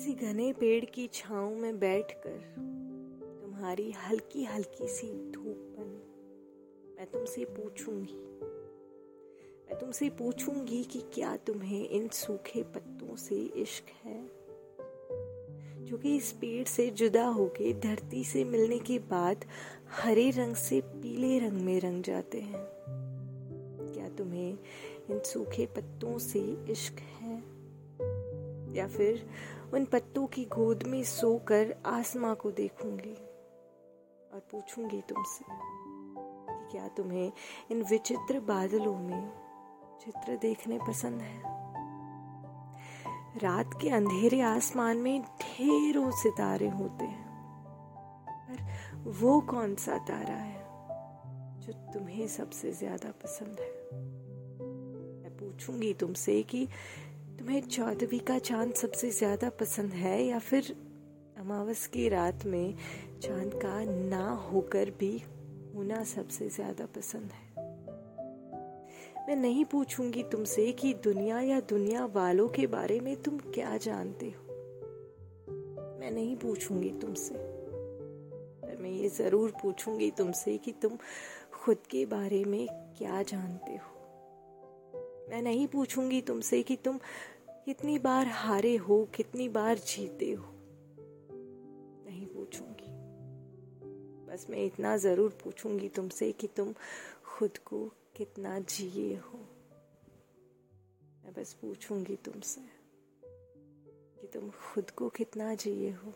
किसी घने पेड़ की छाँव में बैठकर तुम्हारी हल्की हल्की सी धूप बनी। मैं तुमसे पूछूँगी, मैं तुमसे पूछूँगी कि क्या तुम्हें इन सूखे पत्तों से इश्क है? जो कि इस पेड़ से जुदा होके धरती से मिलने के बाद हरे रंग से पीले रंग में रंग जाते हैं। क्या तुम्हें इन सूखे पत्तों से इश्क है? या फिर उन पत्तों की गोद में सोकर आसमां को देखूँगी और पूछूँगी तुमसे कि क्या तुम्हें इन विचित्र बादलों में चित्र देखने पसंद है? रात के अंधेरे आसमान में ढेरों सितारे होते हैं, पर वो कौन सा तारा है जो तुम्हें सबसे ज़्यादा पसंद है? मैं पूछूँगी तुमसे कि तुम्हें चौदहवीं का चाँद सबसे ज़्यादा पसंद है या फिर अमावस की रात में चाँद का ना होकर भी होना सबसे ज़्यादा पसंद है? मैं नहीं पूछूँगी तुमसे कि दुनिया या दुनिया वालों के बारे में तुम क्या जानते हो। मैं नहीं पूछूँगी तुमसे। पर मैं ये ज़रूर पूछूँगी तुमसे कि तुम खुद के बारे में क्या जानते हो। मैं नहीं पूछूँगी तुमसे कि तुम कितनी बार हारे हो, कितनी बार जीते हो। नहीं पूछूँगी। बस मैं इतना ज़रूर पूछूँगी तुमसे कि तुम खुद को कितना जिए हो। मैं बस पूछूँगी तुमसे कि तुम खुद को कितना जिए हो।